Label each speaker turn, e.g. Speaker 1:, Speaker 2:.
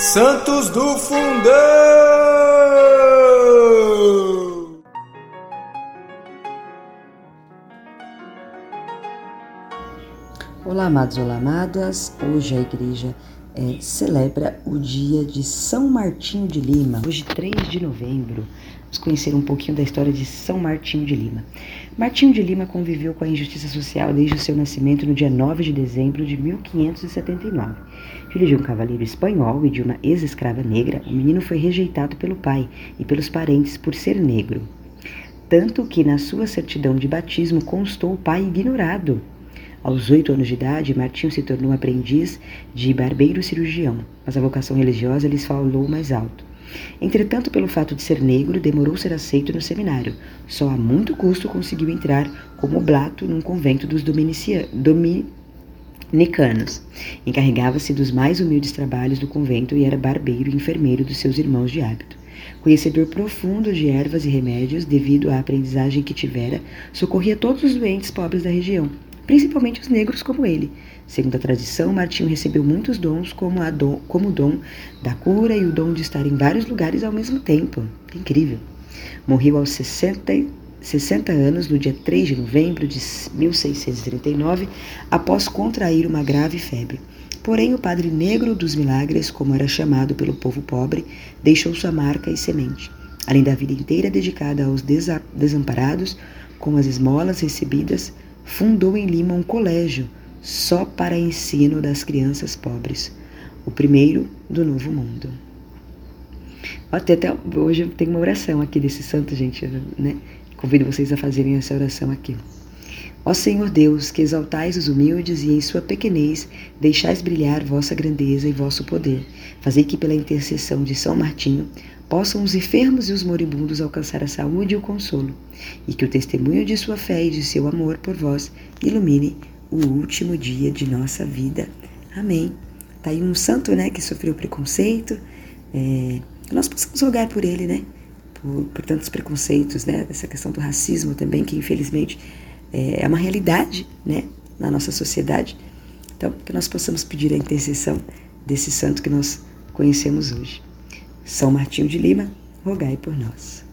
Speaker 1: Santos do Fundão!
Speaker 2: Olá, amados, olá, amadas. Hoje a igreja é, celebra o dia de São Martinho de Lima. Hoje, 3 de novembro, vamos conhecer um pouquinho da história de São Martinho de Lima. Martinho de Lima conviveu com a injustiça social desde o seu nascimento no dia 9 de dezembro de 1579. Filho de um cavaleiro espanhol e de uma ex-escrava negra, o menino foi rejeitado pelo pai e pelos parentes por ser negro. Tanto que na sua certidão de batismo constou o pai ignorado. Aos oito anos de idade, Martinho se tornou aprendiz de barbeiro cirurgião, mas a vocação religiosa lhes falou mais alto. Entretanto, pelo fato de ser negro, demorou ser aceito no seminário. Só a muito custo conseguiu entrar como oblato num convento dos dominicanos. Encarregava-se dos mais humildes trabalhos do convento e era barbeiro e enfermeiro dos seus irmãos de hábito. Conhecedor profundo de ervas e remédios, devido à aprendizagem que tivera, socorria todos os doentes pobres da região principalmente os negros como ele. Segundo a tradição, Martinho recebeu muitos dons, como, a dom, como o dom da cura e o dom de estar em vários lugares ao mesmo tempo. Incrível. Morreu aos 60, 60 anos, no dia 3 de novembro de 1639, após contrair uma grave febre. Porém, o Padre Negro dos Milagres, como era chamado pelo povo pobre, deixou sua marca e semente. Além da vida inteira dedicada aos desamparados, com as esmolas recebidas, fundou em Lima um colégio só para ensino das crianças pobres, o primeiro do Novo Mundo. Até, até hoje tem uma oração aqui desse santo, gente, né? Convido vocês a fazerem essa oração aqui. Ó Senhor Deus, que exaltais os humildes e em sua pequenez deixais brilhar vossa grandeza e vosso poder, fazei que pela intercessão de São Martinho possam os enfermos e os moribundos alcançar a saúde e o consolo, e que o testemunho de sua fé e de seu amor por vós ilumine o último dia de nossa vida. Amém. Tá aí um santo, né, que sofreu preconceito, é, nós possamos rogar por ele, né, por, por, tantos preconceitos, né, essa questão do racismo também, que infelizmente é, é uma realidade, né, na nossa sociedade. Então, que nós possamos pedir a intercessão desse santo que nós conhecemos hoje. São Martinho de Lima, rogai por nós.